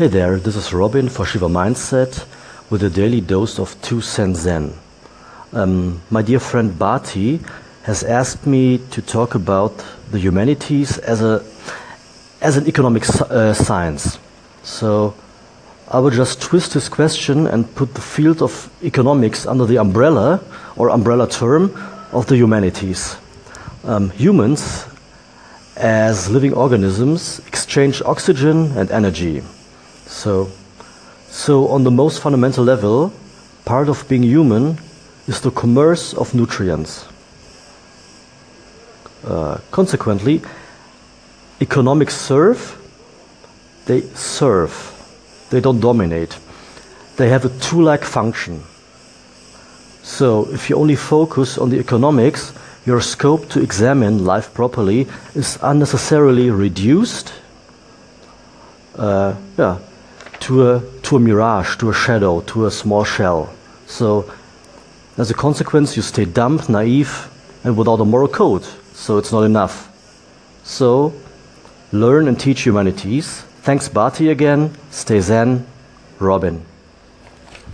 Hey there, this is Robin for Shiva Mindset with a daily dose of 2 Cent Zen. Um, my dear friend Bhati has asked me to talk about the humanities as, a, as an economic uh, science. So I will just twist his question and put the field of economics under the umbrella or umbrella term of the humanities. Um, humans, as living organisms, exchange oxygen and energy. So, so on the most fundamental level, part of being human is the commerce of nutrients. Uh, consequently, economics serve, they serve, they don't dominate. They have a tool-like function. So if you only focus on the economics, your scope to examine life properly is unnecessarily reduced uh, yeah, to, a, to a mirage, to a shadow, to a small shell. So as a consequence, you stay dumb, naive, and without a moral code. So it's not enough. So learn and teach humanities. Thanks, Bhati, again. Stay Zen. Robin.